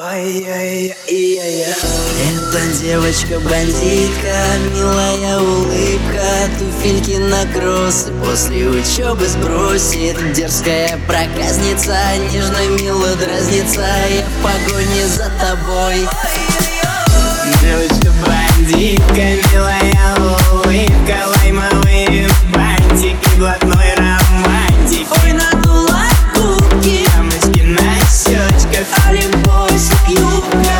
Эта девочка-бандитка, милая улыбка Туфельки на кроссы после учебы сбросит Дерзкая проказница, нежно мило дразнится Я в погоне за тобой. Девочка-бандитка, милая улыбка Лаймовые бантики, блатной щечках, олимпойских юбка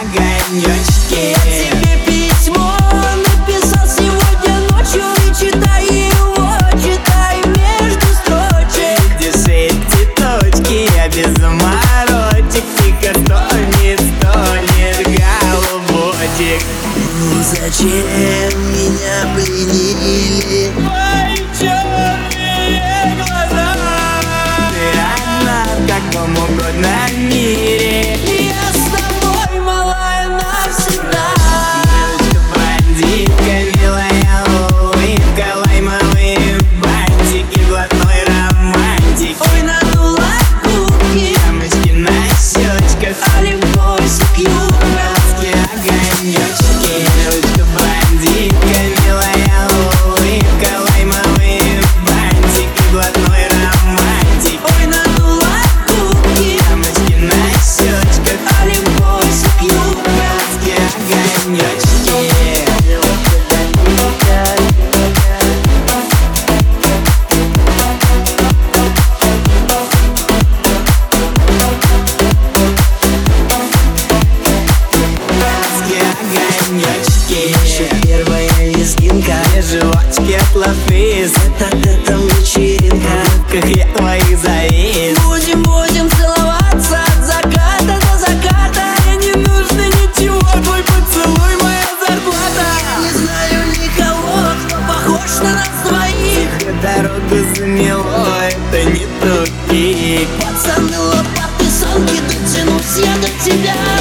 огонечки Тебе письмо написал сегодня ночью И читай его, читай между строчек. Где эти точки, я без заморочек Тихо стонет, голубочек. Зачем меня пленили? I need it. Лафиз Так это вечеринка. Как я твоих завис. Будем, будем целоваться от заката до заката. Мне не нужно ничего, твой поцелуй моя зарплата. Не знаю никого, кто похож на нас двоих. Дорогу замело, это не тупик Пацаны, лопаты, санки, дотянусь я до тебя